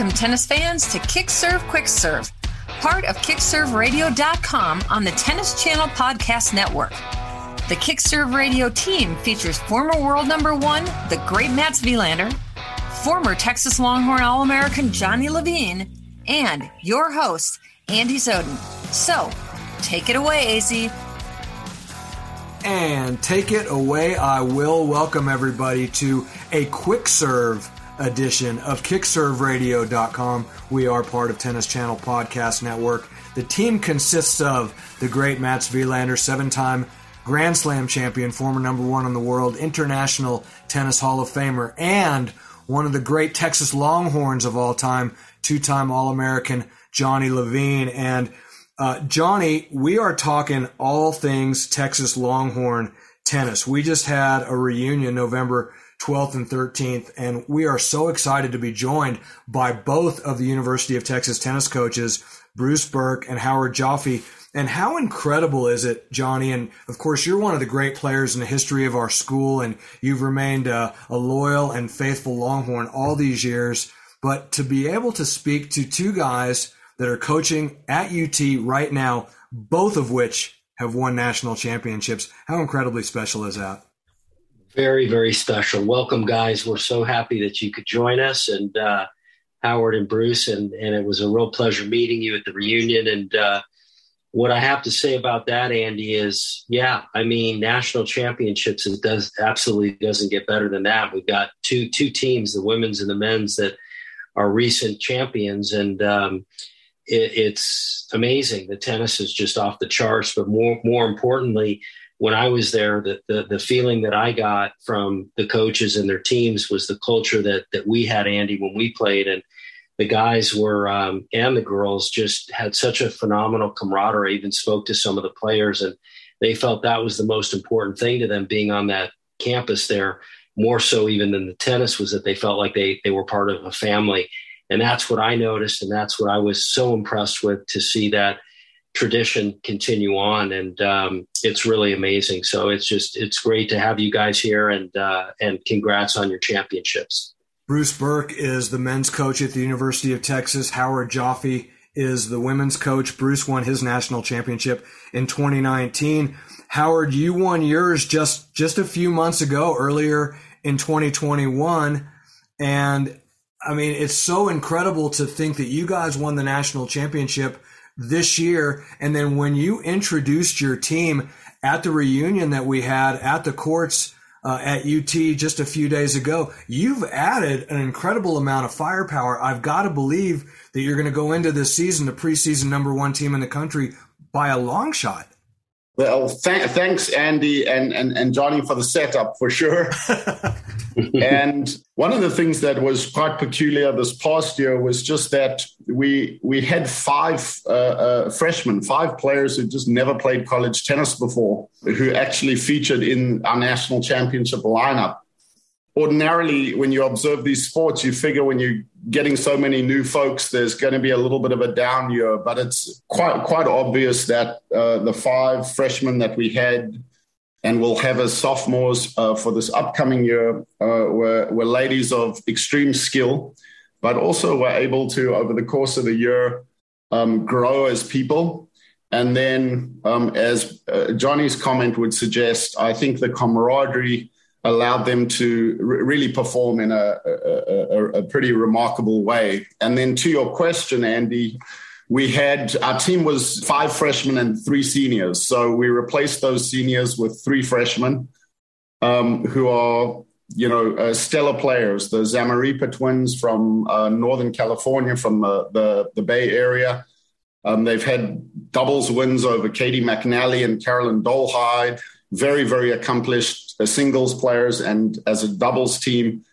Welcome, tennis fans, to Kick Serve Quick Serve, part of KickServeRadio.com on the Tennis Channel Podcast Network. The Kick Serve Radio team features former world number one, the great Mats Wilander, former Texas Longhorn All American Johnny Levine, and your host, Andy Zoden. So, take it away, AZ. And take it away, I will welcome everybody to a quick serve edition of KickServeRadio.com. We are part of Tennis Channel Podcast Network. The team consists of the great Mats Wilander, seven time Grand Slam champion, former number one in the world, International Tennis Hall of Famer, and one of the great Texas Longhorns of all time, two time All American Johnny Levine. And uh, Johnny, we are talking all things Texas Longhorn tennis. We just had a reunion November 12th and 13th. And we are so excited to be joined by both of the University of Texas tennis coaches, Bruce Berque and Howard Joffe. And how incredible is it, Johnny? And of course, you're one of the great players in the history of our school, and you've remained a, a loyal and faithful Longhorn all these years. But to be able to speak to two guys that are coaching at UT right now, both of which have won national championships, how incredibly special is that? Very, very special. Welcome, guys. We're so happy that you could join us, and uh, Howard and Bruce, and and it was a real pleasure meeting you at the reunion. And uh, what I have to say about that, Andy, is yeah, I mean, national championships it does absolutely doesn't get better than that. We've got two two teams, the women's and the men's, that are recent champions, and um, it, it's amazing. The tennis is just off the charts, but more more importantly when I was there, the, the, the feeling that I got from the coaches and their teams was the culture that that we had, Andy, when we played, and the guys were um, and the girls just had such a phenomenal camaraderie. I even spoke to some of the players, and they felt that was the most important thing to them being on that campus there. More so even than the tennis was that they felt like they they were part of a family, and that's what I noticed, and that's what I was so impressed with to see that tradition continue on. And um, it's really amazing. So it's just it's great to have you guys here and uh, and congrats on your championships. Bruce Berque is the men's coach at the university of texas. Howard joffe is the women's coach. Bruce won his national championship in 2019 howard you won yours just just a few months ago earlier in 2021 and i mean it's so incredible to think that you guys won the national championship this year. And then when you introduced your team at the reunion that we had at the courts uh, at UT just a few days ago, you've added an incredible amount of firepower. I've got to believe that you're going to go into this season the preseason number one team in the country by a long shot. Well, th- thanks, Andy and, and, and Johnny, for the setup for sure. and one of the things that was quite peculiar this past year was just that we we had five uh, uh, freshmen, five players who just never played college tennis before, who actually featured in our national championship lineup ordinarily when you observe these sports you figure when you're getting so many new folks there's going to be a little bit of a down year but it's quite quite obvious that uh, the five freshmen that we had and will have as sophomores uh, for this upcoming year uh, were, were ladies of extreme skill but also were able to over the course of the year um, grow as people. And then um, as uh, johnny's comment would suggest i think the camaraderie allowed them to r- really perform in a, a, a, pretty remarkable way. And then to your question, Andy, we had our team was five freshmen and three seniors. So we replaced those seniors with three freshmen um, who are, you know, uh, stellar players. The Zamarripa twins from uh, Northern California, from the, the, the Bay Area. Um, they've had doubles wins over Caty McNally and Carolyn Dolehide very, very accomplished uh, singles players and as a doubles team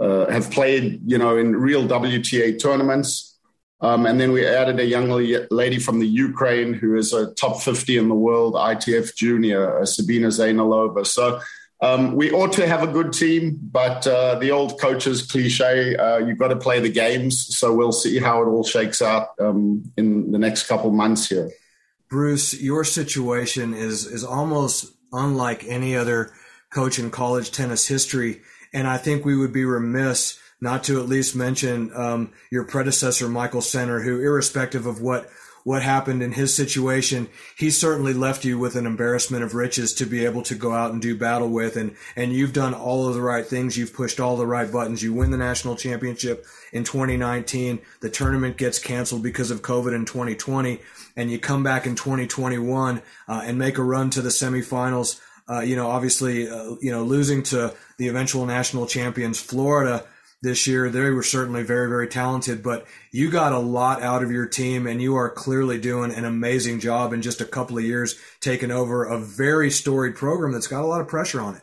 uh, have played, you know, in real WTA tournaments. Um, and then we added a young lady from the Ukraine who is a top 50 in the world ITF junior, uh, Sabina Zeynalova. So um, we ought to have a good team, but uh, the old coach's cliche, uh, you've got to play the games. So we'll see how it all shakes out um, in the next couple months here. Bruce, your situation is is almost unlike any other coach in college tennis history. And I think we would be remiss not to at least mention um, your predecessor, Michael Center, who, irrespective of what what happened in his situation, he certainly left you with an embarrassment of riches to be able to go out and do battle with. And, and you've done all of the right things. You've pushed all the right buttons. You win the national championship in 2019. The tournament gets canceled because of COVID in 2020. And you come back in 2021 uh, and make a run to the semifinals. Uh, you know, obviously, uh, you know, losing to the eventual national champions, Florida this year. They were certainly very, very talented, but you got a lot out of your team and you are clearly doing an amazing job in just a couple of years, taking over a very storied program that's got a lot of pressure on it.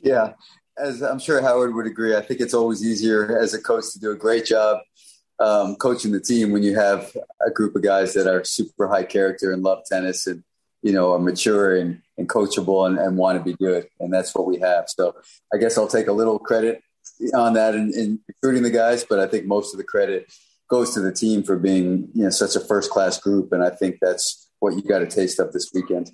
Yeah. As I'm sure Howard would agree, I think it's always easier as a coach to do a great job um, coaching the team when you have a group of guys that are super high character and love tennis and you know are mature and, and coachable and, and want to be good and that's what we have so i guess i'll take a little credit on that in recruiting the guys, but I think most of the credit goes to the team for being you know such a first class group, and I think that's what you got a taste of this weekend.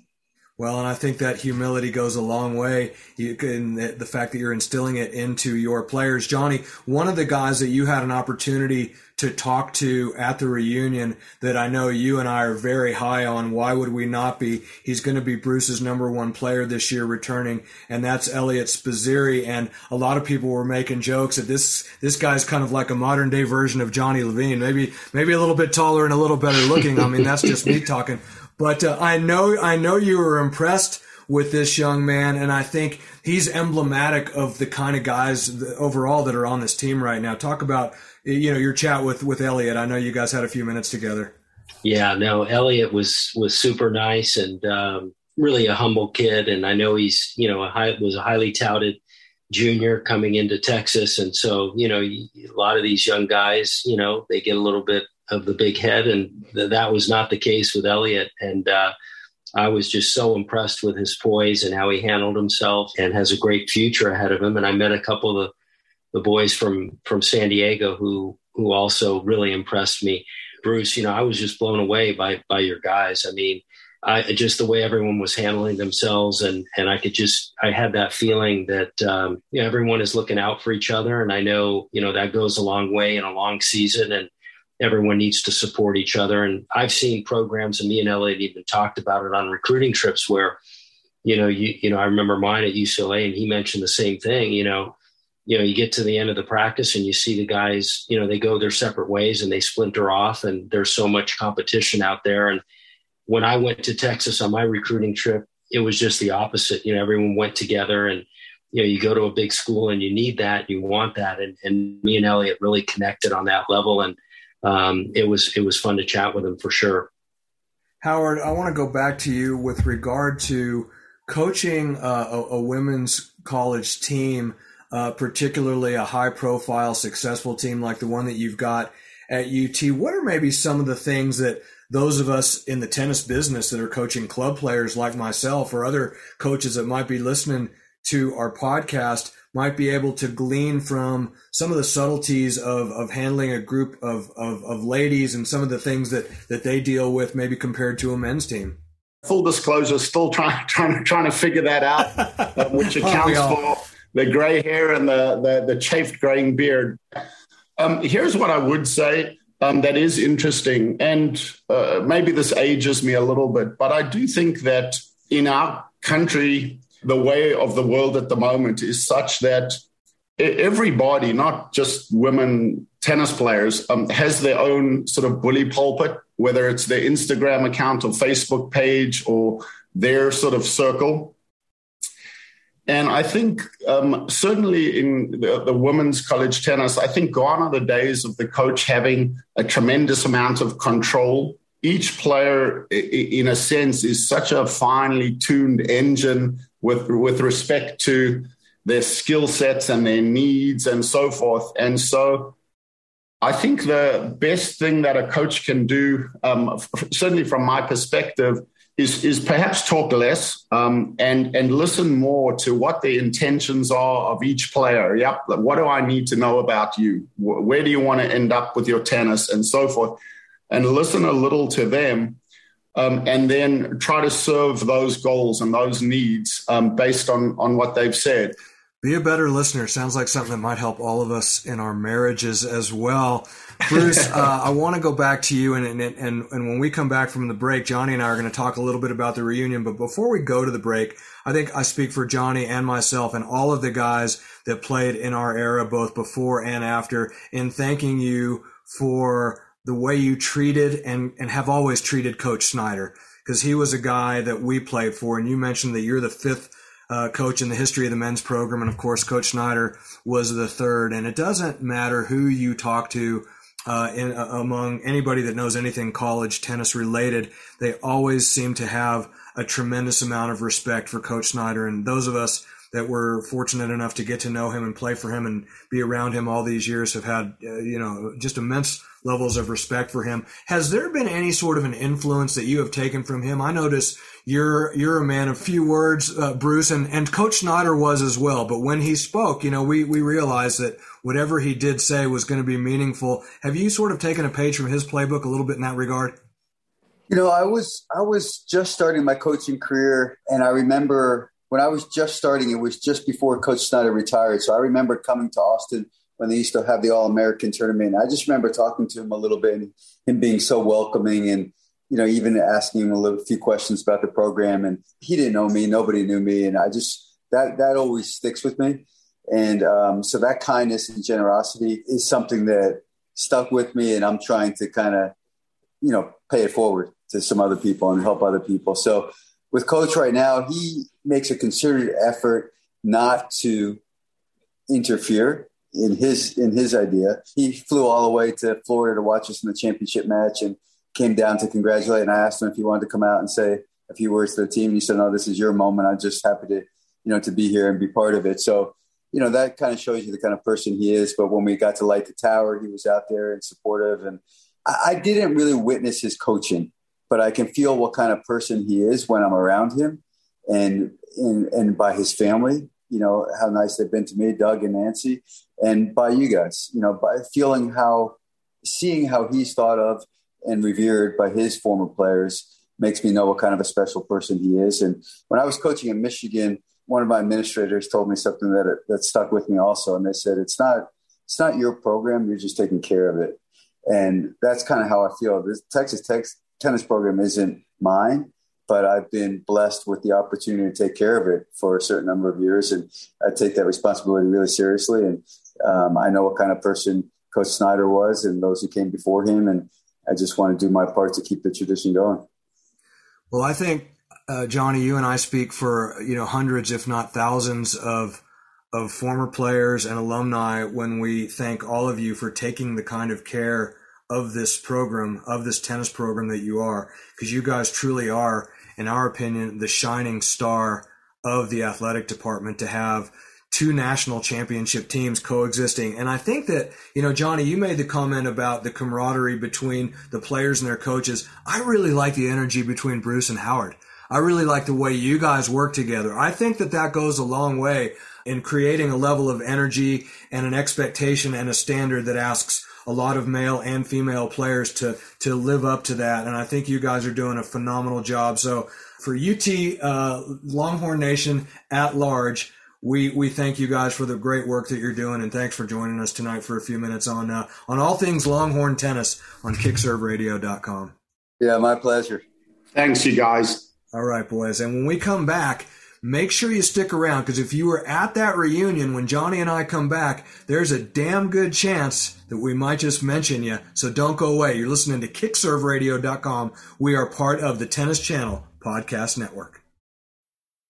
Well, and I think that humility goes a long way. Can, the fact that you're instilling it into your players. Johnny, one of the guys that you had an opportunity to talk to at the reunion that I know you and I are very high on. Why would we not be? He's going to be Bruce's number one player this year returning, and that's Eliot Spizzirri. And a lot of people were making jokes that this, this guy's kind of like a modern day version of Johnny Levine. Maybe, maybe a little bit taller and a little better looking. I mean, that's just me talking. But uh, I know I know you were impressed with this young man, and I think he's emblematic of the kind of guys overall that are on this team right now. Talk about you know your chat with with Eliot. I know you guys had a few minutes together. Yeah, no, Eliot was was super nice and um, really a humble kid, and I know he's you know a high, was a highly touted junior coming into Texas, and so you know a lot of these young guys, you know, they get a little bit of the big head, and th- that was not the case with Eliot. And uh, I was just so impressed with his poise and how he handled himself, and has a great future ahead of him. And I met a couple of the, the boys from from San Diego who who also really impressed me. Bruce, you know, I was just blown away by by your guys. I mean, I just the way everyone was handling themselves, and and I could just I had that feeling that um, you know everyone is looking out for each other, and I know you know that goes a long way in a long season, and everyone needs to support each other. And I've seen programs, and me and Eliot even talked about it on recruiting trips where, you know, you you know, I remember mine at UCLA, and he mentioned the same thing. You know, you know, you get to the end of the practice, and you see the guys, you know, they go their separate ways, and they splinter off, and there's so much competition out there. And when I went to Texas on my recruiting trip, it was just the opposite. You know, everyone went together and you know, you go to a big school and you need that, you want that. And, and me and Eliot really connected on that level. And um, it was it was fun to chat with him for sure. Howard, I want to go back to you with regard to coaching uh, a, a, women's college team, uh, particularly a high profile, successful team like the one that you've got at UT. What are maybe some of the things that those of us in the tennis business that are coaching club players like myself or other coaches that might be listening to our podcast might be able to glean from some of the subtleties of, of handling a group of, of, of ladies and some of the things that, that they deal with maybe compared to a men's team? Full disclosure, still trying trying trying to figure that out, which accounts for the gray hair and the the, the chafed graying beard. Um, here's what I would say um, that is interesting, and uh, maybe this ages me a little bit, but I do think that in our country the way of the world at the moment is such that everybody, not just women tennis players, um, has their own sort of bully pulpit, whether it's their Instagram account or Facebook page or their sort of circle. And I think um, certainly in the, the, women's college tennis, I think gone are the days of the coach having a tremendous amount of control. Each player, in a sense, is such a finely tuned engine with with respect to their skill sets and their needs and so forth. And so I think the best thing that a coach can do, um, certainly from my perspective, is, is perhaps talk less um, and, and listen more to what the intentions are of each player. Yep, what do I need to know about you? Where do you want to end up with your tennis and so forth? And listen a little to them um, and then try to serve those goals and those needs um, based on on what they've said. Be a better listener. Sounds like something that might help all of us in our marriages as well. Bruce, uh, I want to go back to you, and, and and and when we come back from the break, Johnny and I are going to talk a little bit about the reunion. But before we go to the break, I think I speak for Johnny and myself and all of the guys that played in our era, both before and after, in thanking you for the way you treated and and have always treated Coach Snyder because he was a guy that we played for, and you mentioned that you're the fifth uh, coach in the history of the men's program. And of course, Coach Snyder was the third. And it doesn't matter who you talk to. Uh, in, uh, among anybody that knows anything college tennis related, they always seem to have a tremendous amount of respect for Coach Snyder. And those of us that were fortunate enough to get to know him and play for him and be around him all these years have had, uh, you know, just immense levels of respect for him. Has there been any sort of an influence that you have taken from him? I notice you're you're a man of few words, uh, Bruce, and and Coach Snyder was as well. But when he spoke, you know, we we realized that whatever he did say was going to be meaningful. Have you sort of taken a page from his playbook a little bit in that regard? You know, I was I was just starting my coaching career, and I remember when I was just starting, it was just before Coach Snyder retired. So I remember coming to Austin when they used to have the All American tournament. I just remember talking to him a little bit and him being so welcoming and, you know, even asking him a little few questions about the program. And he didn't know me, nobody knew me. And I just, that, that always sticks with me. And um, so that kindness and generosity is something that stuck with me. And I'm trying to kind of, you know, pay it forward to some other people and help other people. So with coach right now, he makes a concerted effort not to interfere in his in his idea. He flew all the way to Florida to watch us in the championship match and came down to congratulate. And I asked him if he wanted to come out and say a few words to the team. And he said, "No, this is your moment. I'm just happy to, you know, to be here and be part of it." So, you know, that kind of shows you the kind of person he is. But when we got to light the tower, he was out there and supportive. And I, I didn't really witness his coaching, but I can feel what kind of person he is when I'm around him, and and, and by his family you know, how nice they've been to me, Doug and Nancy, and by you guys, you know, by feeling how, seeing how he's thought of and revered by his former players makes me know what kind of a special person he is. And when I was coaching in Michigan, one of my administrators told me something that that stuck with me also, and they said, "It's not it's not your program; you're just taking care of it." And that's kind of how I feel. This Texas Tech tennis program isn't mine but I've been blessed with the opportunity to take care of it for a certain number of years, and I take that responsibility really seriously. And um, I know what kind of person Coach Snyder was, and those who came before him, and I just want to do my part to keep the tradition going. Well, I think uh, Johnny, you and I speak for you know hundreds, if not thousands, of of former players and alumni when we thank all of you for taking the kind of care of this program, of this tennis program that you are, because you guys truly are in our opinion, the shining star of the athletic department to have two national championship teams coexisting. And I think that, you know, Johnny, you made the comment about the camaraderie between the players and their coaches. I really like the energy between Bruce and Howard. I really like the way you guys work together. I think that that goes a long way in creating a level of energy and an expectation and a standard that asks a lot of male and female players to to live up to that. And I think you guys are doing a phenomenal job. So for UT uh, Longhorn Nation at large, we we thank you guys for the great work that you're doing, and thanks for joining us tonight for a few minutes on uh, on all things Longhorn tennis on KickServeRadio.com. Yeah, my pleasure. Thanks, you guys. All right, boys. And when we come back make sure you stick around because if you were at that reunion when Johnny and I come back, there's a damn good chance that we might just mention you. So don't go away. You're listening to kickserveradio.com. We are part of the Tennis Channel Podcast Network.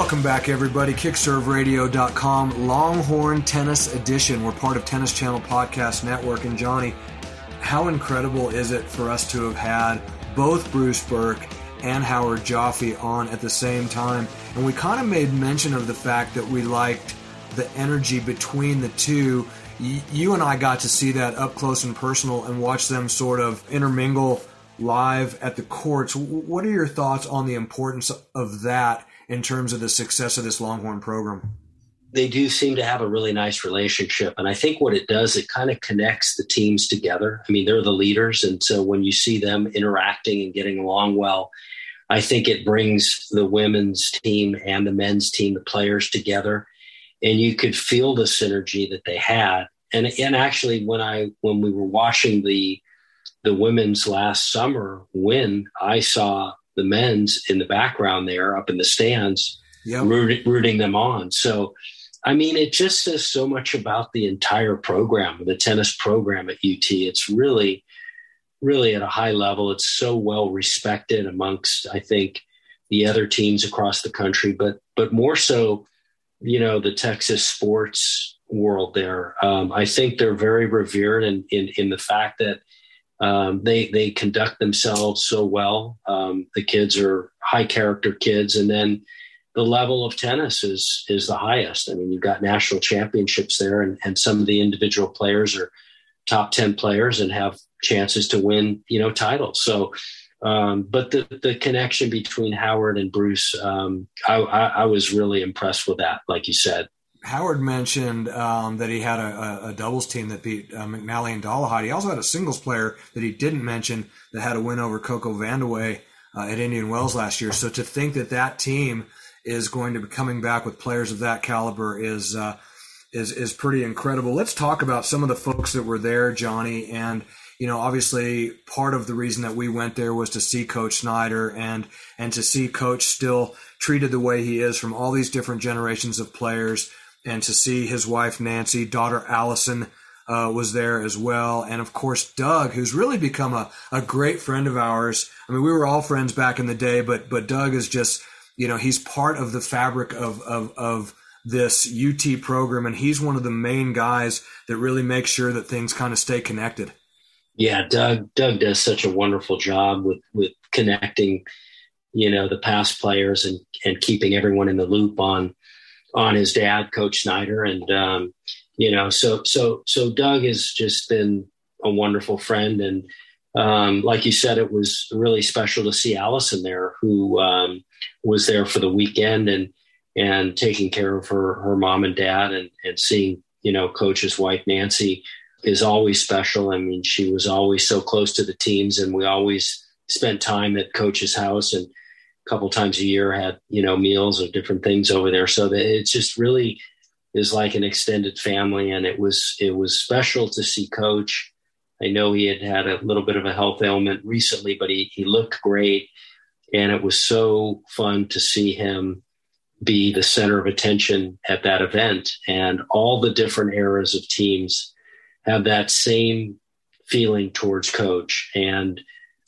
Welcome back, everybody. KickServeRadio.com, Longhorn Tennis Edition. We're part of Tennis Channel Podcast Network. And Johnny, how incredible is it for us to have had both Bruce Berque and Howard Joffe on at the same time. And we kind of made mention of the fact that we liked the energy between the two. You and I got to see that up close and personal and watch them sort of intermingle live at the courts. What are your thoughts on the importance of that in terms of the success of this Longhorn program? They do seem to have a really nice relationship. And I think what it does, it kind of connects the teams together. I mean, they're the leaders. And so when you see them interacting and getting along well, I think it brings the women's team and the men's team, the players together. And you could feel the synergy that they had. And, and actually, when I when we were watching the the women's last summer win, I saw the men's in the background there up in the stands, yep. rooting, rooting them on. So, I mean, it just says so much about the entire program, the tennis program at UT. It's really, really at a high level. It's so well respected amongst, I think, the other teams across the country, but but more so, you know, the Texas sports world. There, um, I think they're very revered in, in in the fact that um, they they conduct themselves so well. Um, the kids are high character kids, and then the level of tennis is is the highest. I mean, you've got national championships there, and, and some of the individual players are top ten players and have chances to win, you know, titles. So, um, but the the connection between Howard and Bruce, um, I, I, I was really impressed with that. Like you said, Howard mentioned um, that he had a, a, doubles team that beat uh, McNally and Dolehide. He also had a singles player that he didn't mention that had a win over Coco Vandeweghe uh, at Indian Wells last year. So to think that that team is going to be coming back with players of that caliber is uh, is is pretty incredible. Let's talk about some of the folks that were there, Johnny, and you know, obviously part of the reason that we went there was to see Coach Snyder and and to see Coach still treated the way he is from all these different generations of players and to see his wife Nancy, daughter Allison uh, was there as well, and of course Doug, who's really become a, a great friend of ours. I mean, we were all friends back in the day, but but Doug is just you know he's part of the fabric of of of this UT program, and he's one of the main guys that really makes sure that things kind of stay connected. Yeah, Doug Doug does such a wonderful job with with connecting, you know, the past players and and keeping everyone in the loop on on his dad, Coach Snyder, and um, you know, so so so Doug has just been a wonderful friend, and um, like you said, it was really special to see Allison there, who um, was there for the weekend and and taking care of her her mom and dad, and and seeing you know Coach's wife Nancy is always special. I mean, she was always so close to the teams, and we always spent time at Coach's house. And couple times a year had you know meals or different things over there. So that it just really is like an extended family and it was it was special to see coach. I know he had had a little bit of a health ailment recently but he, he looked great and it was so fun to see him be the center of attention at that event. And all the different eras of teams have that same feeling towards coach and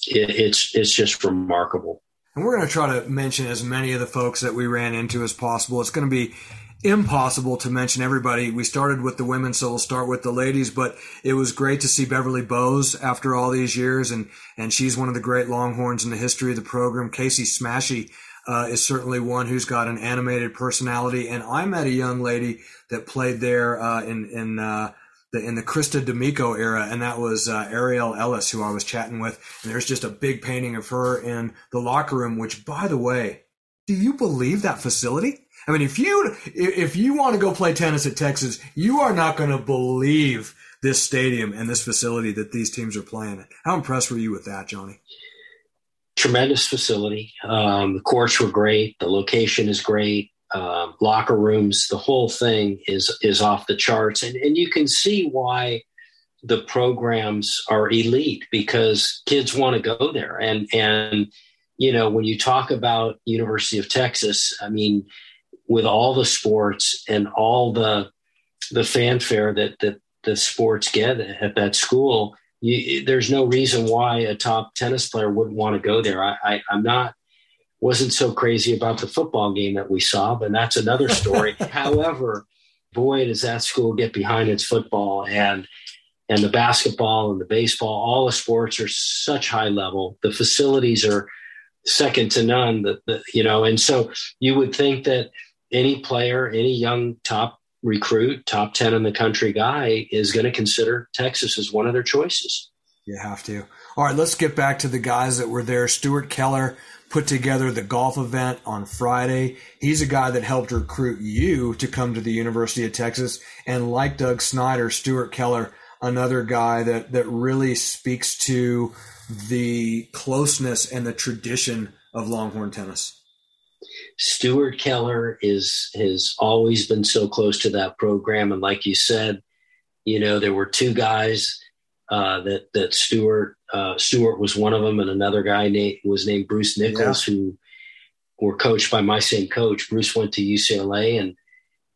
it, it's it's just remarkable and we're going to try to mention as many of the folks that we ran into as possible. It's going to be impossible to mention everybody. We started with the women, so we'll start with the ladies, but it was great to see Beverly Bowes after all these years. And, and she's one of the great Longhorns in the history of the program. Casey Smashy, uh, is certainly one who's got an animated personality. And I met a young lady that played there, uh, in, in, uh, the, in the Krista D'Amico era, and that was uh, Ariel Ellis, who I was chatting with. And there's just a big painting of her in the locker room. Which, by the way, do you believe that facility? I mean, if you if you want to go play tennis at Texas, you are not going to believe this stadium and this facility that these teams are playing at. How impressed were you with that, Johnny? Tremendous facility. Um, the courts were great. The location is great um, locker rooms, the whole thing is is off the charts, and and you can see why the programs are elite because kids want to go there, and and you know when you talk about University of Texas, I mean, with all the sports and all the the fanfare that that the sports get at that school, you, there's no reason why a top tennis player wouldn't want to go there. I, I, I'm not wasn't so crazy about the football game that we saw, but that's another story. However, boy, does that school get behind its football and and the basketball and the baseball, all the sports are such high level. The facilities are second to none. The, the, you know, and so you would think that any player, any young top recruit, top 10 in the country guy is going to consider Texas as one of their choices. You have to. All right, let's get back to the guys that were there. Stuart Keller put together the golf event on Friday. He's a guy that helped recruit you to come to the University of Texas. And like Doug Snyder, Stuart Keller, another guy that, that really speaks to the closeness and the tradition of Longhorn tennis. Stuart Keller is has always been so close to that program, and like you said, you know there were two guys uh, that that Stuart uh, Stuart was one of them, and another guy named, was named Bruce Nichols, yeah. who were coached by my same coach. Bruce went to UCLA, and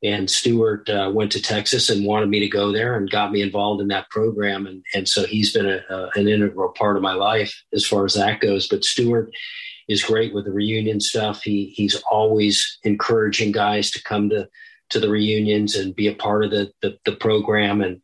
and Stuart uh, went to Texas and wanted me to go there and got me involved in that program, and and so he's been a, a, an integral part of my life as far as that goes. But Stuart is great with the reunion stuff. He he's always encouraging guys to come to to the reunions and be a part of the the, the program and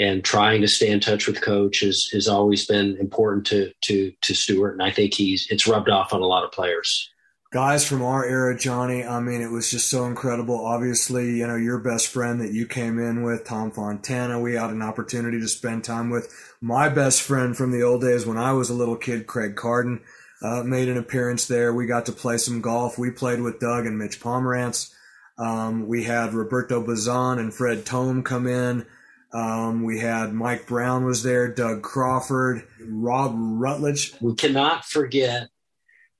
and trying to stay in touch with coach has has always been important to to to Stuart and I think he's it's rubbed off on a lot of players. Guys from our era, Johnny, I mean, it was just so incredible. Obviously, you know, your best friend that you came in with, Tom Fontana, we had an opportunity to spend time with. My best friend from the old days when I was a little kid, Craig Carden uh, made an appearance there. We got to play some golf. We played with Doug and Mitch Pomerantz. Um, we had Roberto Bazan and Fred Tome come in. Um, we had Mike Brown was there, Doug Crawford, Rob Rutledge. We cannot forget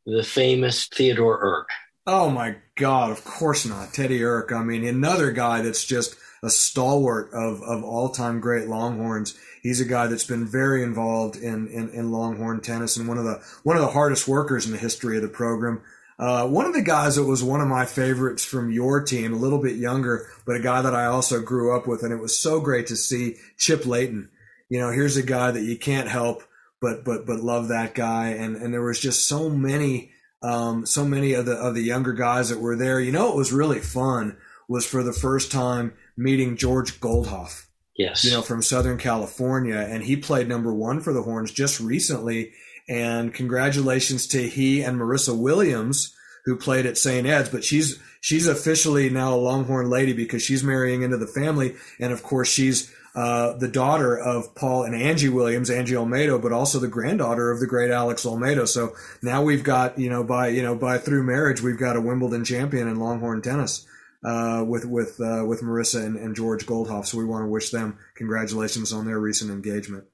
the famous Theodore Irk. Oh my God! Of course not, Teddy Irk. I mean, another guy that's just a stalwart of of all time great Longhorns he's a guy that's been very involved in, in, in Longhorn tennis and one of the one of the hardest workers in the history of the program. Uh, one of the guys that was one of my favorites from your team, a little bit younger, but a guy that I also grew up with, and it was so great to see Chip Layton. You know, here's a guy that you can't help but but but love that guy, and and there was just so many um, so many of the of the younger guys that were there. You know, it was really fun was for the first time meeting George Goldhoff. Yes. You know, from Southern California. And he played number one for the Horns just recently. And congratulations to he and Marissa Williams, who played at St. Ed's, but she's she's officially now a Longhorn lady because she's marrying into the family. And of course, she's uh, the daughter of Paul and Angie Williams, Angie Olmedo, but also the granddaughter of the great Alex Olmedo. So now we've got, you know, by, you know, by through marriage, we've got a Wimbledon champion in Longhorn tennis uh, with with uh, with Marissa and, and, George Goldhoff. So we want to wish them congratulations on their recent engagement.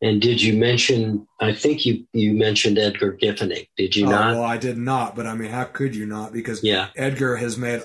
And did you mention? I think you you mentioned Edgar Giffenig. Did you oh, not? Well, I did not. But I mean, how could you not? Because yeah. Edgar has made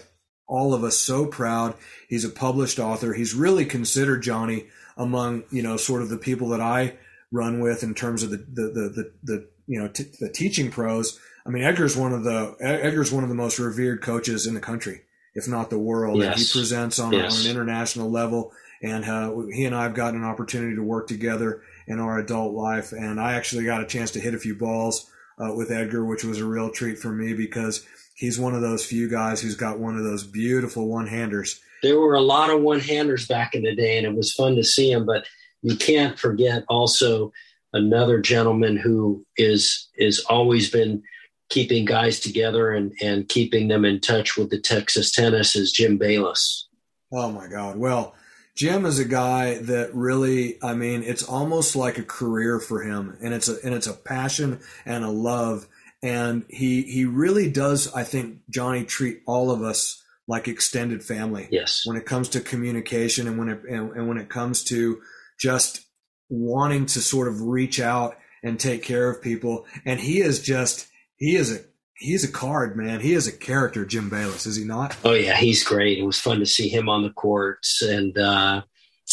all of us so proud. He's a published author. He's really considered Johnny among you know sort of the people that I run with in terms of the the the, the, the you know t- the teaching pros. I mean, Edgar's one of the Edgar's one of the most revered coaches in the country if not the world. Yes. And he presents on, yes. on, an international level. And uh, he and I have gotten an opportunity to work together in our adult life. And I actually got a chance to hit a few balls uh, with Edgar, which was a real treat for me because he's one of those few guys who's got one of those beautiful one handers. There were a lot of one handers back in the day, and it was fun to see him. But you can't forget also another gentleman who is is always been keeping guys together and, and keeping them in touch with the Texas tennis is Jim Bayless. Oh my God. Well, Jim is a guy that really, I mean, it's almost like a career for him and it's a, and it's a passion and a love. And he, he really does, I think, Johnny treat all of us like extended family. Yes. When it comes to communication and when it, and, and when it comes to just wanting to sort of reach out and take care of people. And he is just, he is a he's a card, man. He is a character, Jim Bayless, is he not? Oh yeah, he's great. It was fun to see him on the courts, and uh,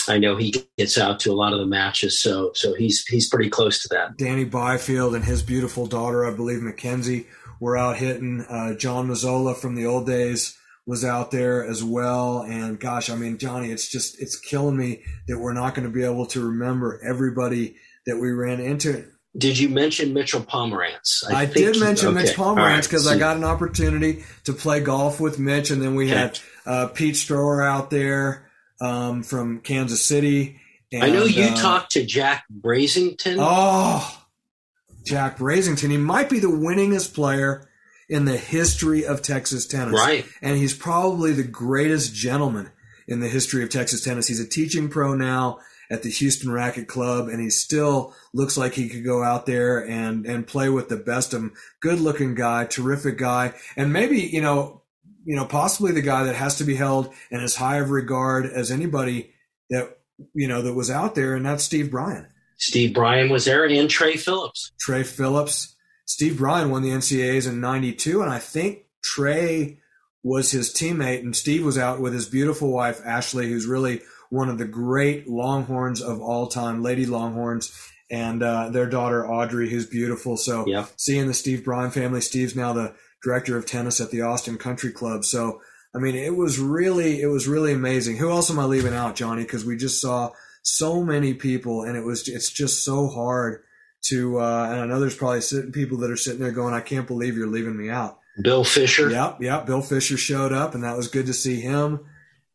I know he gets out to a lot of the matches, so so he's he's pretty close to that. Danny Byfield and his beautiful daughter, I believe Mackenzie, were out hitting. Uh, John Mazzola from the old days was out there as well. And gosh, I mean, Johnny, it's just it's killing me that we're not going to be able to remember everybody that we ran into did you mention Mitchell Pomerantz? I, I did mention okay. Mitch Pomerantz because right. I got an opportunity to play golf with Mitch, and then we okay. had uh, Pete Strower out there um, from Kansas City, And, I know you uh, talked to Jack Brazington. Oh, Jack Brazington. He might be the winningest player in the history of Texas tennis. Right. And he's probably the greatest gentleman in the history of Texas tennis. He's a teaching pro now at the Houston Racket Club, and he still looks like he could go out there and and play with the best of them. Good looking guy, terrific guy, and maybe you know, you know, possibly the guy that has to be held in as high of regard as anybody that you know that was out there, and that's Steve Bryan. Steve Bryan was there, and Trey Phillips. Trey Phillips. Steve Bryan won the NCAAs in '92, and I think Trey was his teammate, and Steve was out with his beautiful wife Ashley, who's really one of the great Longhorns of all time, Lady Longhorns, and uh, their daughter Audrey, who's beautiful. So yeah. seeing the Steve Bryan family, Steve's now the director of tennis at the Austin Country Club. So I mean, it was really it was really amazing. Who else am I leaving out, Johnny? Because we just saw so many people, and it was it's just so hard to. Uh, and I know there's probably people that are sitting there going, "I can't believe you're leaving me out." Bill Fisher. Yep, yep. Bill Fisher showed up, and that was good to see him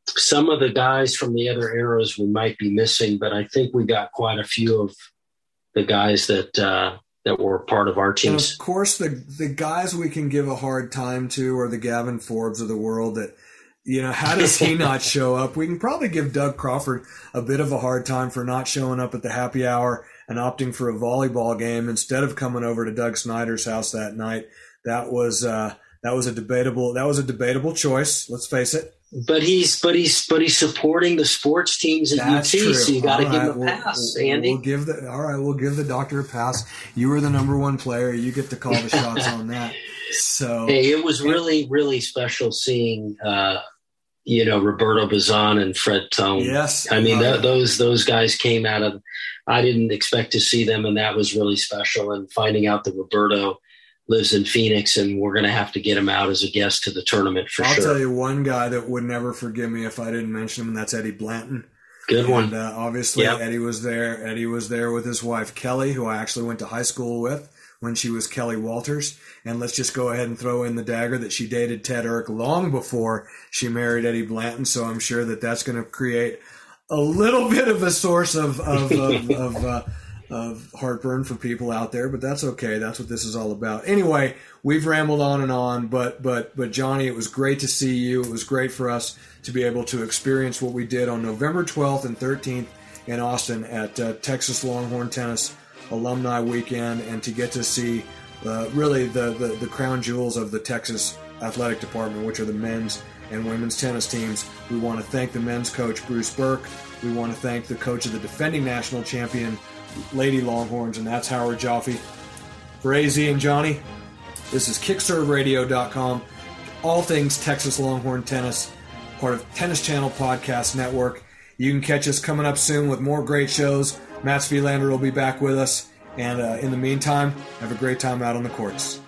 some of the guys from the other eras we might be missing, but I think we got quite a few of the guys that uh, that were part of our teams. And of course, the the guys we can give a hard time to are the Gavin Forbes of the world. That you know, how does he not show up? We can probably give Doug Crawford a bit of a hard time for not showing up at the happy hour and opting for a volleyball game instead of coming over to Doug Snyder's house that night. That was uh, that was a debatable that was a debatable choice. Let's face it but he's but he's but he's supporting the sports teams at That's UT, true. so you got to give him a pass, we'll, Andy. We'll give the all right. We'll give the doctor a pass. You were the number one player. You get to call the shots on that. So hey, it was really really special seeing. Uh, you know Roberto Bazan and Fred Tone. Yes, I mean uh, those those guys came out of. I didn't expect to see them, and that was really special. And finding out that Roberto lives in Phoenix, and we're going to have to get him out as a guest to the tournament for I'll sure. I'll tell you one guy that would never forgive me if I didn't mention him, and that's Eddie Blanton. Good one. uh, obviously, yep. Eddie was there. Eddie was there with his wife Kelly, who I actually went to high school with when she was Kelly Walters. And let's just go ahead and throw in the dagger that she dated Ted Irk long before she married Eddie Blanton. So I'm sure that that's going to create a little bit of a source of of, of, of uh, of heartburn for people out there, but that's okay. That's what this is all about. Anyway, we've rambled on and on, but but but Johnny, it was great to see you. It was great for us to be able to experience what we did on November 12th and 13th in Austin at uh, Texas Longhorn Tennis Alumni Weekend, and to get to see uh, really the, the the crown jewels of the Texas athletic department, which are the men's and women's tennis teams. We want to thank the men's coach Bruce Berque. We want to thank the coach of the defending national champion Lady Longhorns, and that's Howard Joffe. For AZ and Johnny, this is KickServeRadio.com. All things Texas Longhorn tennis, part of Tennis Channel Podcast Network. You can catch us coming up soon with more great shows. Matt Wilander will be back with us. And uh, in the meantime, have a great time out on the courts.